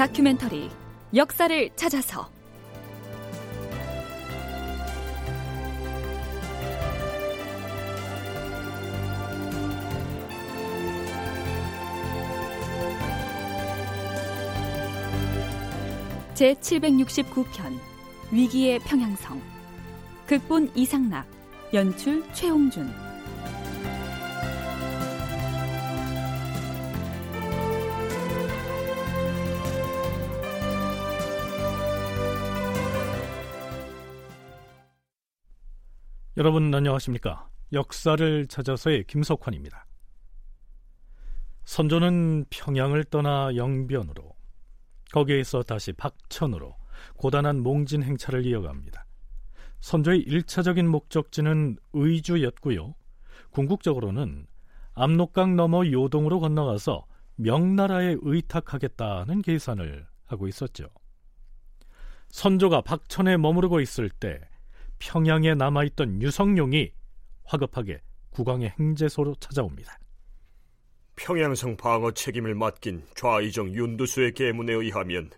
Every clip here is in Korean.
다큐멘터리 역사를 찾아서. 제 769편 위기의 평양성. 극본 이상락 연출 최홍준 여러분 안녕하십니까? 역사를 찾아서의 김석환입니다. 선조는 평양을 떠나 영변으로 거기에서 다시 박천으로 고단한 몽진 행차를 이어갑니다. 선조의 1차적인 목적지는 의주였고요. 궁극적으로는 압록강 너머 요동으로 건너가서 명나라에 의탁하겠다는 계산을 하고 있었죠. 선조가 박천에 머무르고 있을 때 평양에 남아있던 유성룡이 화급하게 국왕의 행제소로 찾아옵니다. 평양성 방어 책임을 맡긴 좌이정 윤두수의 계문에 의하면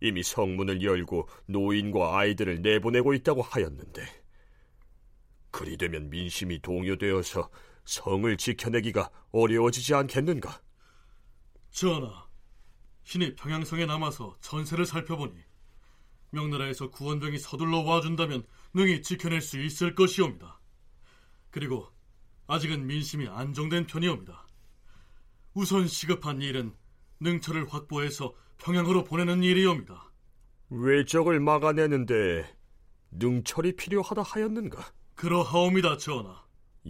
이미 성문을 열고 노인과 아이들을 내보내고 있다고 하였는데 그리 되면 민심이 동요되어서 성을 지켜내기가 어려워지지 않겠는가? 전하, 신이 평양성에 남아서 전세를 살펴보니 명나라에서 구원병이 서둘러 와준다면 능히 지켜낼 수 있을 것이옵니다. 그리고 아직은 민심이 안정된 편이옵니다. 우선 시급한 일은 능처를 확보해서 평양으로 보내는 일이옵니다. 외적을 막아내는데 능철이 필요하다 하였는가? 그러하옵니다, 전하.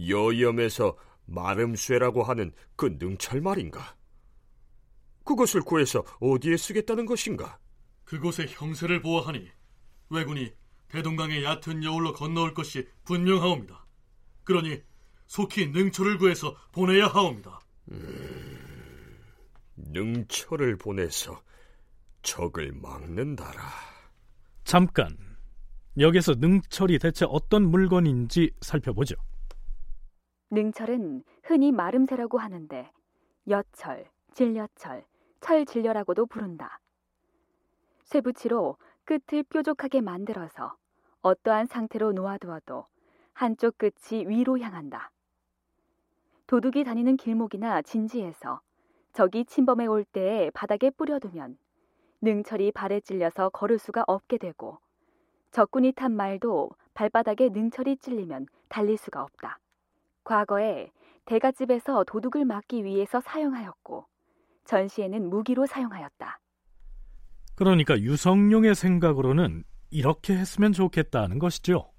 여염에서 마름쇠라고 하는 그 능철 말인가? 그것을 구해서 어디에 쓰겠다는 것인가? 그곳에 형세를 보아하니 왜군이 대동강의 얕은 여울로 건너올 것이 분명하옵니다. 그러니 속히 능초를 구해서 보내야 하옵니다. 음, 능초를 보내서 적을 막는다라. 잠깐 여기서 능철이 대체 어떤 물건인지 살펴보죠. 능철은 흔히 마름새라고 하는데 여철, 진려철, 철진려라고도 부른다. 쇠붙이로 끝을 뾰족하게 만들어서 어떠한 상태로 놓아두어도 한쪽 끝이 위로 향한다. 도둑이 다니는 길목이나 진지에서 적이 침범해 올 때에 바닥에 뿌려두면 능철이 발에 찔려서 걸을 수가 없게 되고 적군이 탄 말도 발바닥에 능철이 찔리면 달릴 수가 없다. 과거에 대갓집에서 도둑을 막기 위해서 사용하였고 전시에는 무기로 사용하였다. 그러니까 유성룡의 생각으로는 이렇게 했으면 좋겠다는 것이죠.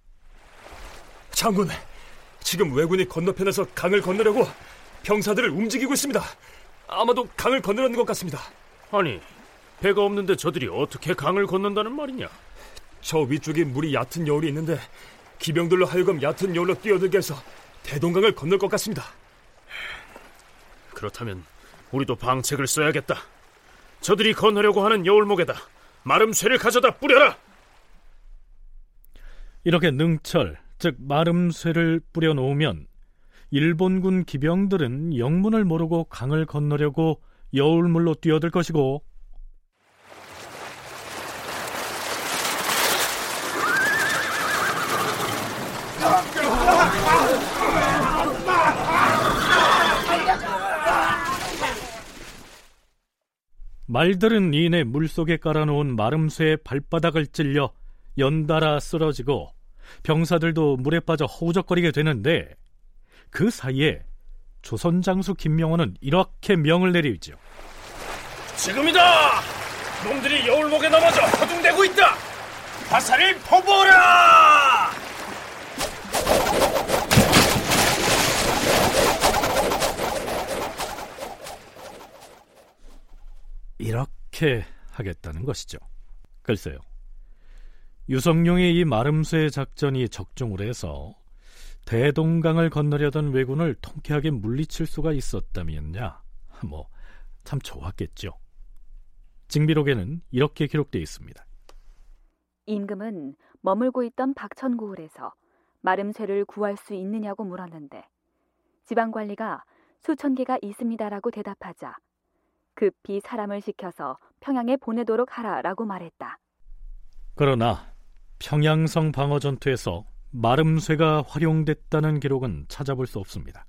장군, 지금 왜군이 건너편에서 강을 건너려고 병사들을 움직이고 있습니다. 아마도 강을 건너려는 것 같습니다. 아니, 배가 없는데 저들이 어떻게 강을 건넌다는 말이냐? 저 위쪽에 물이 얕은 여울이 있는데 기병들로 하여금 얕은 여울로 뛰어들게 해서 대동강을 건널 것 같습니다. 그렇다면 우리도 방책을 써야겠다. 저들이 건너려고 하는 여울목에다 마름쇠를 가져다 뿌려라. 이렇게 능철, 즉 마름쇠를 뿌려 놓으면 일본군 기병들은 영문을 모르고 강을 건너려고 여울물로 뛰어들 것이고 말들은 이내 물속에 깔아놓은 마름새의 발바닥을 찔려 연달아 쓰러지고 병사들도 물에 빠져 허우적거리게 되는데 그 사이에 조선 장수 김명원은 이렇게 명을 내리죠. 지금이다! 놈들이 여울목에 넘어져 허둥대고 있다! 화살을 퍼부어라! 이렇게 하겠다는 것이죠. 글쎄요. 유성룡의 이 마름쇠 작전이 적중을 해서 대동강을 건너려던 왜군을 통쾌하게 물리칠 수가 있었다면야 뭐 참 좋았겠죠. 징비록에는 이렇게 기록되어 있습니다. 임금은 머물고 있던 박천고을에서 마름쇠를 구할 수 있느냐고 물었는데 지방관리가 수천 개가 있습니다라고 대답하자 급히 사람을 시켜서 평양에 보내도록 하라라고 말했다. 그러나 평양성 방어 전투에서 마름쇠가 활용됐다는 기록은 찾아볼 수 없습니다.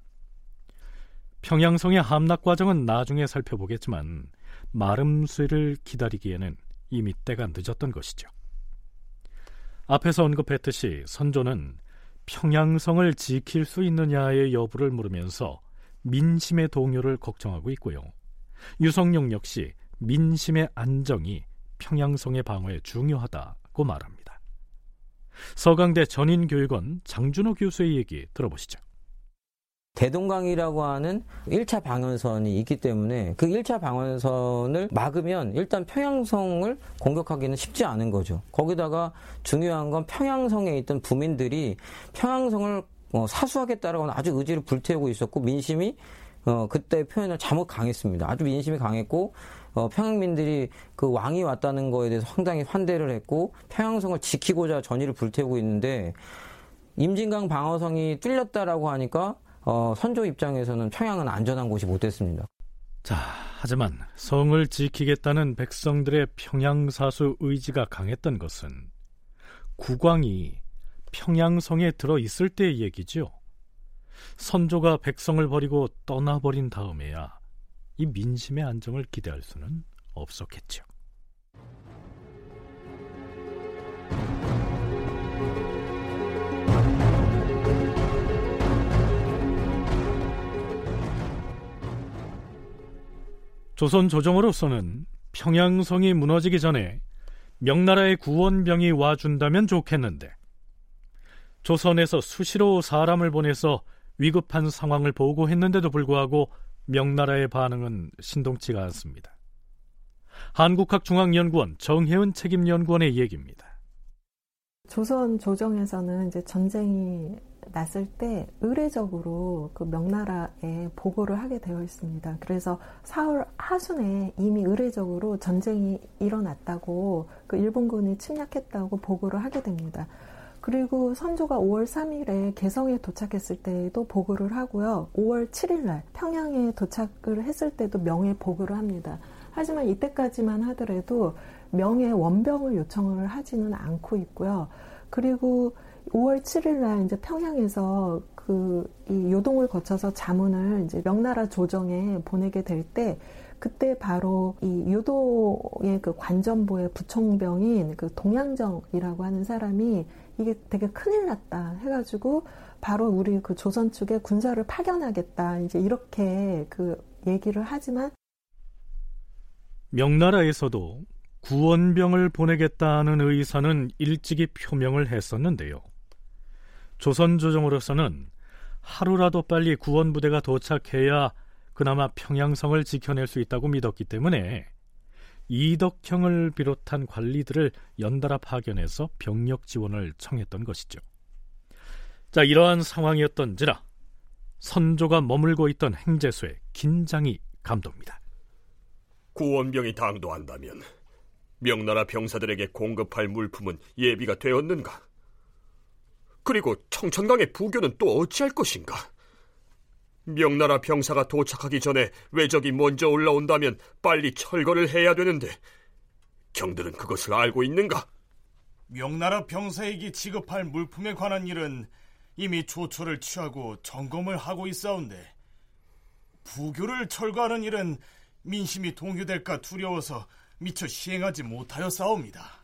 평양성의 함락 과정은 나중에 살펴보겠지만 마름쇠를 기다리기에는 이미 때가 늦었던 것이죠. 앞에서 언급했듯이 선조는 평양성을 지킬 수 있느냐의 여부를 물으면서 민심의 동요를 걱정하고 있고요. 유성룡 역시 민심의 안정이 평양성의 방어에 중요하다고 말합니다. 서강대 전인교육원 장준호 교수의 얘기 들어보시죠. 대동강이라고 하는 1차 방어선이 있기 때문에 그 1차 방어선을 막으면 일단 평양성을 공격하기는 쉽지 않은 거죠. 거기다가 중요한 건 평양성에 있던 부민들이 평양성을 어, 사수하겠다라고 아주 의지를 불태우고 있었고 민심이 어, 그때 표현을 잘못 강했습니다. 아주 민심이 강했고 어, 평양민들이 그 왕이 왔다는 거에 대해서 상당히 환대를 했고 평양성을 지키고자 전의를 불태우고 있는데 임진강 방어성이 뚫렸다라고 하니까 어, 선조 입장에서는 평양은 안전한 곳이 못 됐습니다. 자, 하지만 성을 지키겠다는 백성들의 평양사수 의지가 강했던 것은 국왕이 평양성에 들어 있을 때의 얘기죠. 선조가 백성을 버리고 떠나버린 다음에야 이 민심의 안정을 기대할 수는 없었겠죠. 조선 조정으로서는 평양성이 무너지기 전에 명나라의 구원병이 와준다면 좋겠는데 조선에서 수시로 사람을 보내서 위급한 상황을 보고했는데도 불구하고 명나라의 반응은 신동치가 않습니다. 한국학중앙연구원 정혜은 책임연구원의 얘기입니다. 조선 조정에서는 이제 전쟁이 났을 때 의례적으로 그 명나라에 보고를 하게 되어 있습니다. 그래서 4월 하순에 이미 의례적으로 전쟁이 일어났다고 그 일본군이 침략했다고 보고를 하게 됩니다. 그리고 선조가 5월 3일에 개성에 도착했을 때도 보고를 하고요. 5월 7일 날 평양에 도착을 했을 때도 명예 보고를 합니다. 하지만 이때까지만 하더라도 명예 원병을 요청을 하지는 않고 있고요. 그리고 5월 7일 날 이제 평양에서 그 이 요동을 거쳐서 자문을 이제 명나라 조정에 보내게 될 때 그때 바로 이 요동의 그 관전보의 부총병인 그 동양정이라고 하는 사람이 이게 되게 큰일 났다 해가지고 바로 우리 그 조선 측에 군사를 파견하겠다 이제 이렇게 그 얘기를 하지만 명나라에서도 구원병을 보내겠다는 의사는 일찍이 표명을 했었는데요. 조선 조정으로서는 하루라도 빨리 구원부대가 도착해야 그나마 평양성을 지켜낼 수 있다고 믿었기 때문에 이덕형을 비롯한 관리들을 연달아 파견해서 병력 지원을 청했던 것이죠. 자, 이러한 상황이었던지라 선조가 머물고 있던 행제소에 긴장이 감돕니다. 구원병이 당도한다면 명나라 병사들에게 공급할 물품은 예비가 되었는가? 그리고 청천강의 부교는 또 어찌할 것인가? 명나라 병사가 도착하기 전에 왜적이 먼저 올라온다면 빨리 철거를 해야 되는데 경들은 그것을 알고 있는가? 명나라 병사에게 지급할 물품에 관한 일은 이미 조처를 취하고 점검을 하고 있사온데 부교를 철거하는 일은 민심이 동요될까 두려워서 미처 시행하지 못하여 싸웁니다.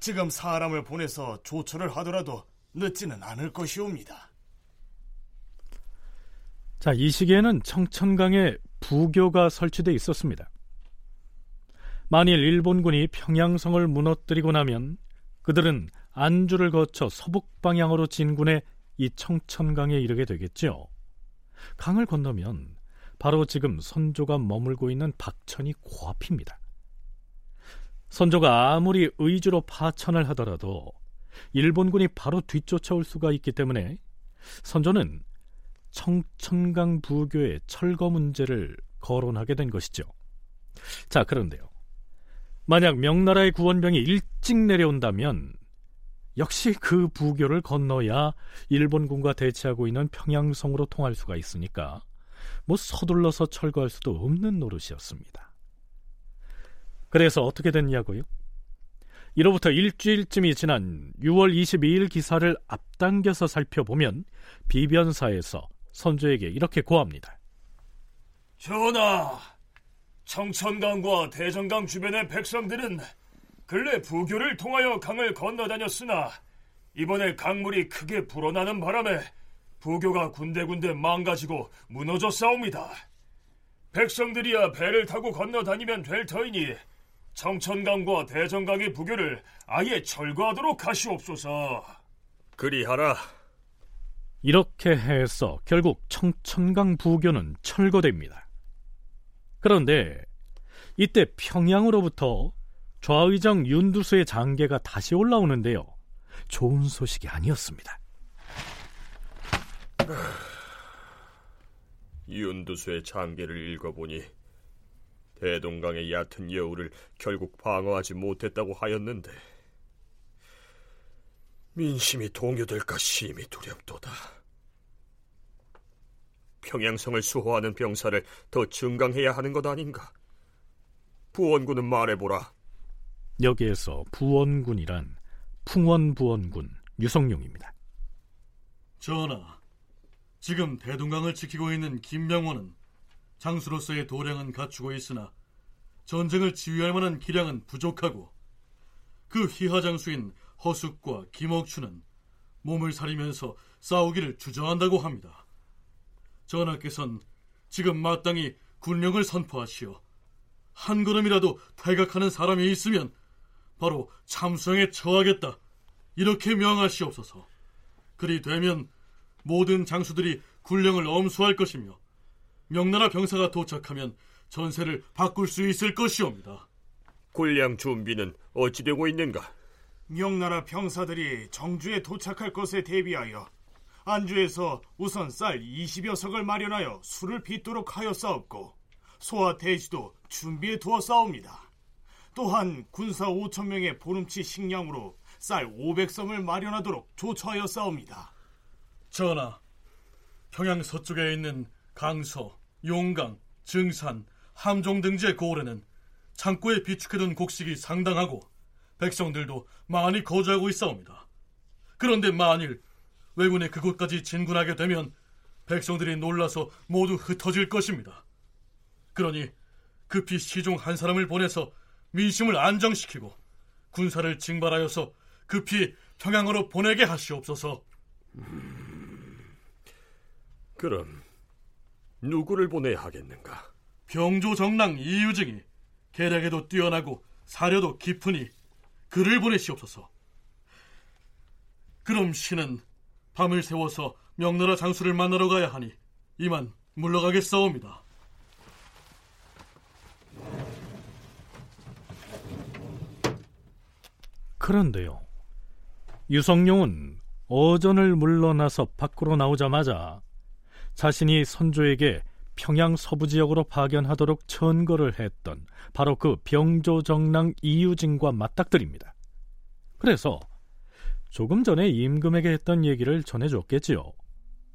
지금 사람을 보내서 조처를 하더라도 늦지는 않을 것이옵니다. 자, 이 시기에는 청천강에 부교가 설치돼 있었습니다. 만일 일본군이 평양성을 무너뜨리고 나면 그들은 안주를 거쳐 서북 방향으로 진군해 이 청천강에 이르게 되겠죠. 강을 건너면 바로 지금 선조가 머물고 있는 박천이 코앞입니다. 선조가 아무리 의주로 파천을 하더라도 일본군이 바로 뒤쫓아올 수가 있기 때문에 선조는 청천강 부교의 철거 문제를 거론하게 된 것이죠. 자, 그런데요. 만약 명나라의 구원병이 일찍 내려온다면 역시 그 부교를 건너야 일본군과 대치하고 있는 평양성으로 통할 수가 있으니까 뭐 서둘러서 철거할 수도 없는 노릇이었습니다. 그래서 어떻게 됐냐고요? 이로부터 일주일쯤이 지난 6월 22일 기사를 앞당겨서 살펴보면 비변사에서 선조에게 이렇게 고합니다. 전하, 청천강과 대전강 주변의 백성들은 근래 부교를 통하여 강을 건너다녔으나 이번에 강물이 크게 불어나는 바람에 부교가 군데군데 망가지고 무너져 싸웁니다. 백성들이야 배를 타고 건너다니면 될 터이니 청천강과 대전강의 부교를 아예 철거하도록 하시옵소서. 그리하라. 이렇게 해서 결국 청천강 부교는 철거됩니다. 그런데 이때 평양으로부터 좌의정 윤두수의 장계가 다시 올라오는데요. 좋은 소식이 아니었습니다. 윤두수의 장계를 읽어보니 대동강의 얕은 여우를 결국 방어하지 못했다고 하였는데 민심이 동요될까 심히 두렵도다. 평양성을 수호하는 병사를 더 증강해야 하는 것 아닌가? 부원군은 말해보라. 여기에서 부원군이란 풍원부원군 유성룡입니다. 전하, 지금 대동강을 지키고 있는 김명원은 장수로서의 도량은 갖추고 있으나 전쟁을 지휘할 만한 기량은 부족하고 그 희하장수인 허숙과 김옥추는 몸을 사리면서 싸우기를 주저한다고 합니다. 전하께선 지금 마땅히 군령을 선포하시어 한 걸음이라도 퇴각하는 사람이 있으면 바로 참수형에 처하겠다 이렇게 명하시옵소서. 그리 되면 모든 장수들이 군령을 엄수할 것이며 명나라 병사가 도착하면 전세를 바꿀 수 있을 것이옵니다. 군량 준비는 어찌 되고 있는가? 명나라 병사들이 정주에 도착할 것에 대비하여 안주에서 우선 쌀 20여 석을 마련하여 술을 빚도록 하여 싸웠고 소와 돼지도 준비해 두어 싸웁니다. 또한 군사 5천 명의 보름치 식량으로 쌀 500섬을 마련하도록 조처하여 싸웁니다. 전하, 평양 서쪽에 있는 강서, 용강, 증산, 함종 등지의 고을에는 창고에 비축해둔 곡식이 상당하고 백성들도 많이 거주하고 있사옵니다. 그런데 만일 왜군이 그곳까지 진군하게 되면 백성들이 놀라서 모두 흩어질 것입니다. 그러니 급히 시종 한 사람을 보내서 민심을 안정시키고 군사를 징발하여서 급히 평양으로 보내게 하시옵소서. 음, 그럼 누구를 보내야 하겠는가? 병조 정랑 이유증이 계략에도 뛰어나고 사려도 깊으니 그를 보내시옵소서. 그럼 신은 밤을 새워서 명나라 장수를 만나러 가야 하니 이만 물러가겠사옵니다. 그런데요. 유성룡은 어전을 물러나서 밖으로 나오자마자 자신이 선조에게 평양 서부 지역으로 파견하도록 천거를 했던 바로 그 병조정랑 이유진과 맞닥뜨립니다. 그래서 조금 전에 임금에게 했던 얘기를 전해줬겠지요.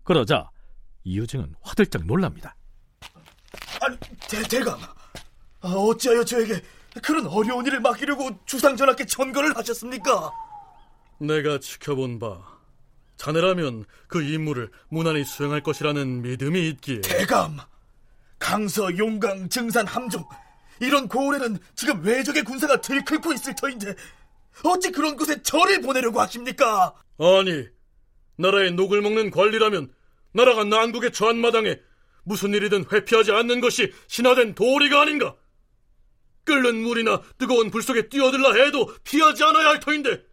그러자 이유진은 화들짝 놀랍니다. 아니, 대, 대감, 아, 어찌하여 저에게 그런 어려운 일을 맡기려고 주상전하께 천거를 하셨습니까? 내가 지켜본 바 자네라면 그 임무를 무난히 수행할 것이라는 믿음이 있기에 대감 강서 용강 증산 함종 이런 고을에는 지금 외적의 군사가 들끓고 있을 터인데 어찌 그런 곳에 저를 보내려고 하십니까? 아니 나라의 녹을 먹는 관리라면 나라가 난국에 처한 마당에 무슨 일이든 회피하지 않는 것이 신화된 도리가 아닌가? 끓는 물이나 뜨거운 불 속에 뛰어들라 해도 피하지 않아야 할 터인데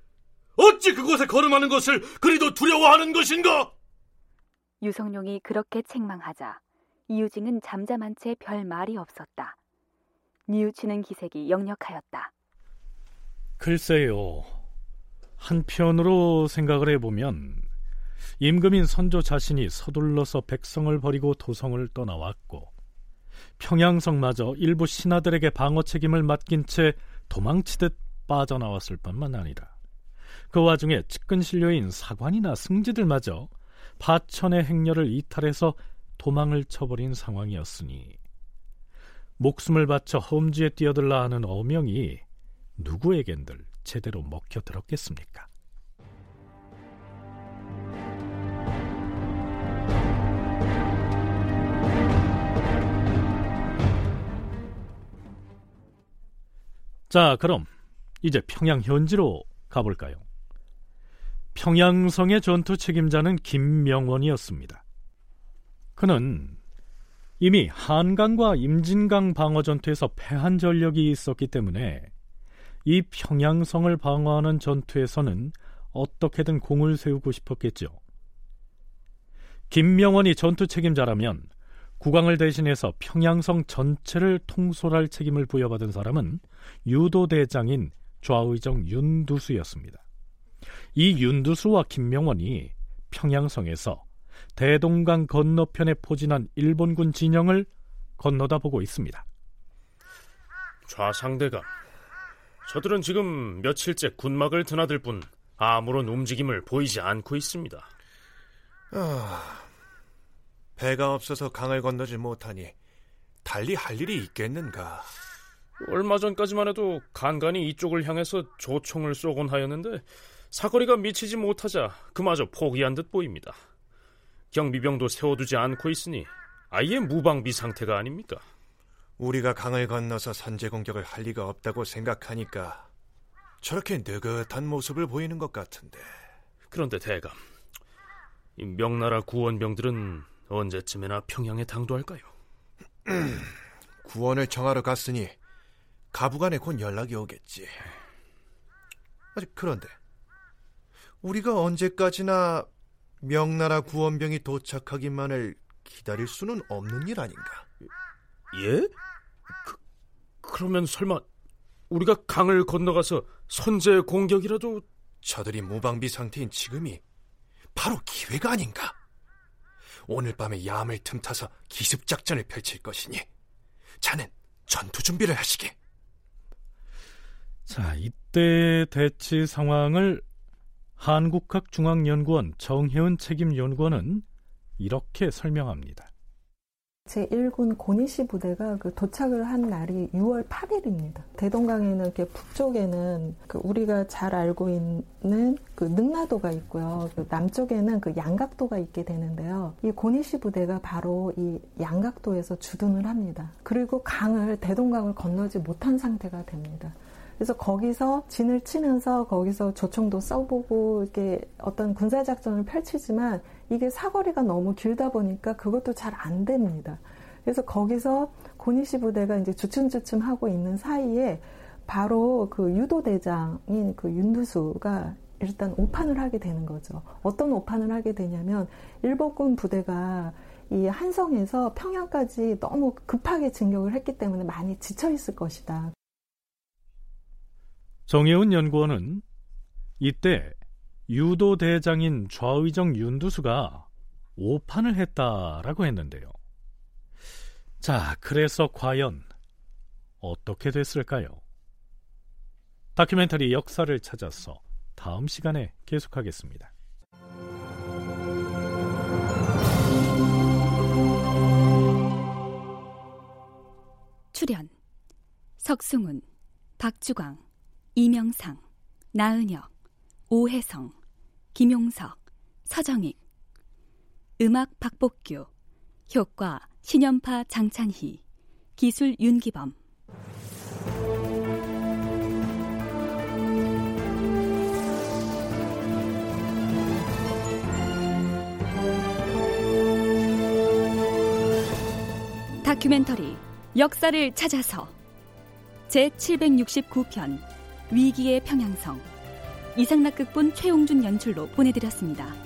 어찌 그곳에 걸음하는 것을 그리도 두려워하는 것인가? 유성룡이 그렇게 책망하자 이유진은 잠잠한 채 별 말이 없었다. 뉘우치는 기색이 역력하였다. 글쎄요. 한편으로 생각을 해보면 임금인 선조 자신이 서둘러서 백성을 버리고 도성을 떠나왔고 평양성마저 일부 신하들에게 방어 책임을 맡긴 채 도망치듯 빠져나왔을 뿐만 아니라 그 와중에 측근 신료인 사관이나 승지들마저 파천의 행렬을 이탈해서 도망을 쳐버린 상황이었으니 목숨을 바쳐 험지에 뛰어들라 하는 어명이 누구에겐들 제대로 먹혀 들었겠습니까? 자, 그럼 이제 평양 현지로 가볼까요? 평양성의 전투 책임자는 김명원이었습니다. 그는 이미 한강과 임진강 방어 전투에서 패한 전력이 있었기 때문에 이 평양성을 방어하는 전투에서는 어떻게든 공을 세우고 싶었겠죠. 김명원이 전투 책임자라면 국왕을 대신해서 평양성 전체를 통솔할 책임을 부여받은 사람은 유도대장인 좌의정 윤두수였습니다. 이 윤두수와 김명원이 평양성에서 대동강 건너편에 포진한 일본군 진영을 건너다 보고 있습니다. 좌상대감, 저들은 지금 며칠째 군막을 드나들 뿐 아무런 움직임을 보이지 않고 있습니다. 아, 배가 없어서 강을 건너지 못하니 달리 할 일이 있겠는가? 얼마 전까지만 해도 간간히 이쪽을 향해서 조총을 쏘곤 하였는데 사거리가 미치지 못하자 그마저 포기한 듯 보입니다. 경비병도 세워두지 않고 있으니 아예 무방비 상태가 아닙니까? 우리가 강을 건너서 선제 공격을 할 리가 없다고 생각하니까 저렇게 느긋한 모습을 보이는 것 같은데. 그런데 대감, 이 명나라 구원병들은 언제쯤에나 평양에 당도할까요? 구원을 청하러 갔으니 가부간에 곧 연락이 오겠지. 아직 그런데 우리가 언제까지나 명나라 구원병이 도착하기만을 기다릴 수는 없는 일 아닌가? 예? 그, 그러면 설마 우리가 강을 건너가서 선제 공격이라도 저들이 무방비 상태인 지금이 바로 기회가 아닌가? 오늘 밤에 야암을 틈타서 기습 작전을 펼칠 것이니 자넨 전투 준비를 하시게. 자, 이때 대치 상황을 한국학중앙연구원 정혜은 책임연구원은 이렇게 설명합니다. 제1군 고니시 부대가 그 도착을 한 날이 6월 8일입니다. 대동강에는 이렇게 북쪽에는 그 우리가 잘 알고 있는 그 능라도가 있고요. 그 남쪽에는 그 양각도가 있게 되는데요. 이 고니시 부대가 바로 이 양각도에서 주둔을 합니다. 그리고 강을 대동강을 건너지 못한 상태가 됩니다. 그래서 거기서 진을 치면서 거기서 조총도 써보고 이렇게 어떤 군사 작전을 펼치지만 이게 사거리가 너무 길다 보니까 그것도 잘 안 됩니다. 그래서 거기서 고니시 부대가 이제 주춤주춤 하고 있는 사이에 바로 그 유도 대장인 그 윤두수가 일단 오판을 하게 되는 거죠. 어떤 오판을 하게 되냐면 일본군 부대가 이 한성에서 평양까지 너무 급하게 진격을 했기 때문에 많이 지쳐 있을 것이다. 정혜훈 연구원은 이때 유도 대장인 좌의정 윤두수가 오판을 했다라고 했는데요. 자, 그래서 과연 어떻게 됐을까요? 다큐멘터리 역사를 찾아서 다음 시간에 계속하겠습니다. 출연 석승훈, 박주광, 이명상, 나은혁, 오혜성, 김용석, 서정익. 음악 박복규 효과 신연파 장찬희 기술 윤기범. 다큐멘터리 역사를 찾아서 제 769편 위기의 평양성 이상락 극본 최용준 연출로 보내드렸습니다.